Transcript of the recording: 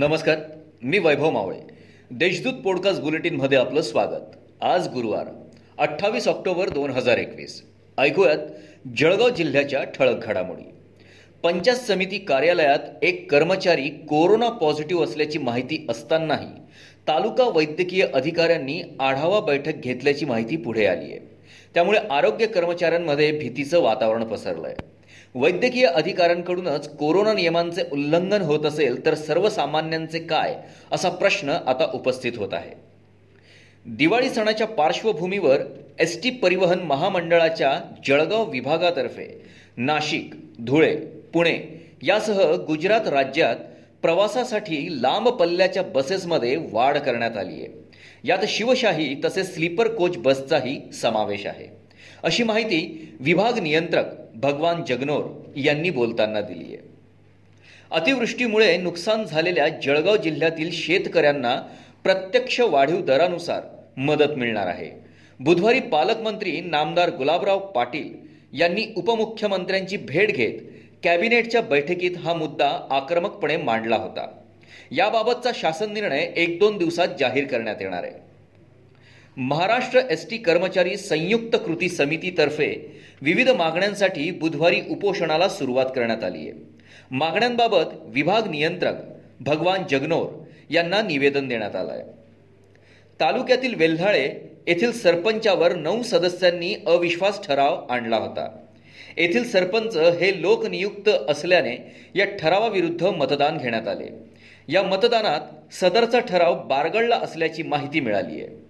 नमस्कार मी वैभव मावळे. देशदूत पॉडकास्ट बुलेटिनमध्ये आपलं स्वागत. आज गुरुवार अठ्ठावीस ऑक्टोबर दोन हजार एकवीस. ऐकूयात जळगाव जिल्ह्याच्या ठळक घडामोडी. पंचायत समिती कार्यालयात एक कर्मचारी कोरोना पॉझिटिव्ह असल्याची माहिती असतानाही तालुका वैद्यकीय अधिकाऱ्यांनी आढावा बैठक घेतल्याची माहिती पुढे आली आहे त्यामुळे आरोग्य कर्मचाऱ्यांमध्ये भीतीचं वातावरण पसरलं आहे वैद्यकीय अधिकाऱ्यांकडूनच कोरोना नियमांचे उल्लंघन होत असेल तर सर्वसामान्यांचे काय असा प्रश्न आता उपस्थित होत आहे. दिवाळी सणाच्या पार्श्वभूमीवर एस टी परिवहन महामंडळाच्या जळगाव विभागातर्फे नाशिक धुळे पुणे यासह गुजरात राज्यात प्रवासासाठी लांब पल्ल्याच्या बसेसमध्ये वाढ करण्यात आली आहे. यात शिवशाही तसेच स्लीपर कोच बसचाही समावेश आहे. अशी माहिती विभाग नियंत्रक भगवान जगनोर यांनी बोलताना दिली आहे. अतिवृष्टीमुळे नुकसान झालेल्या जळगाव जिल्ह्यातील शेतकऱ्यांना प्रत्यक्ष वाढीव दरानुसार मदत मिळणार आहे. बुधवारी पालकमंत्री नामदार गुलाबराव पाटील यांनी उपमुख्यमंत्र्यांची भेट घेत कॅबिनेटच्या बैठकीत हा मुद्दा आक्रमकपणे मांडला होता. याबाबतचा शासन निर्णय एक दोन दिवसात जाहीर करण्यात येणार आहे. महाराष्ट्र एस टी कर्मचारी संयुक्त कृती समितीतर्फे विविध मागण्यांसाठी बुधवारी उपोषणाला सुरुवात करण्यात आली आहे. मागण्यांबाबत विभाग नियंत्रक भगवान जगनोर यांना निवेदन देण्यात आलं आहे. तालुक्यातील वेल्हाळे येथील सरपंचावर नऊ सदस्यांनी अविश्वास ठराव आणला होता. येथील सरपंच हे लोकनियुक्त असल्याने या ठरावाविरुद्ध मतदान घेण्यात आले. या मतदानात सदरचा ठराव बारगळला असल्याची माहिती मिळाली आहे.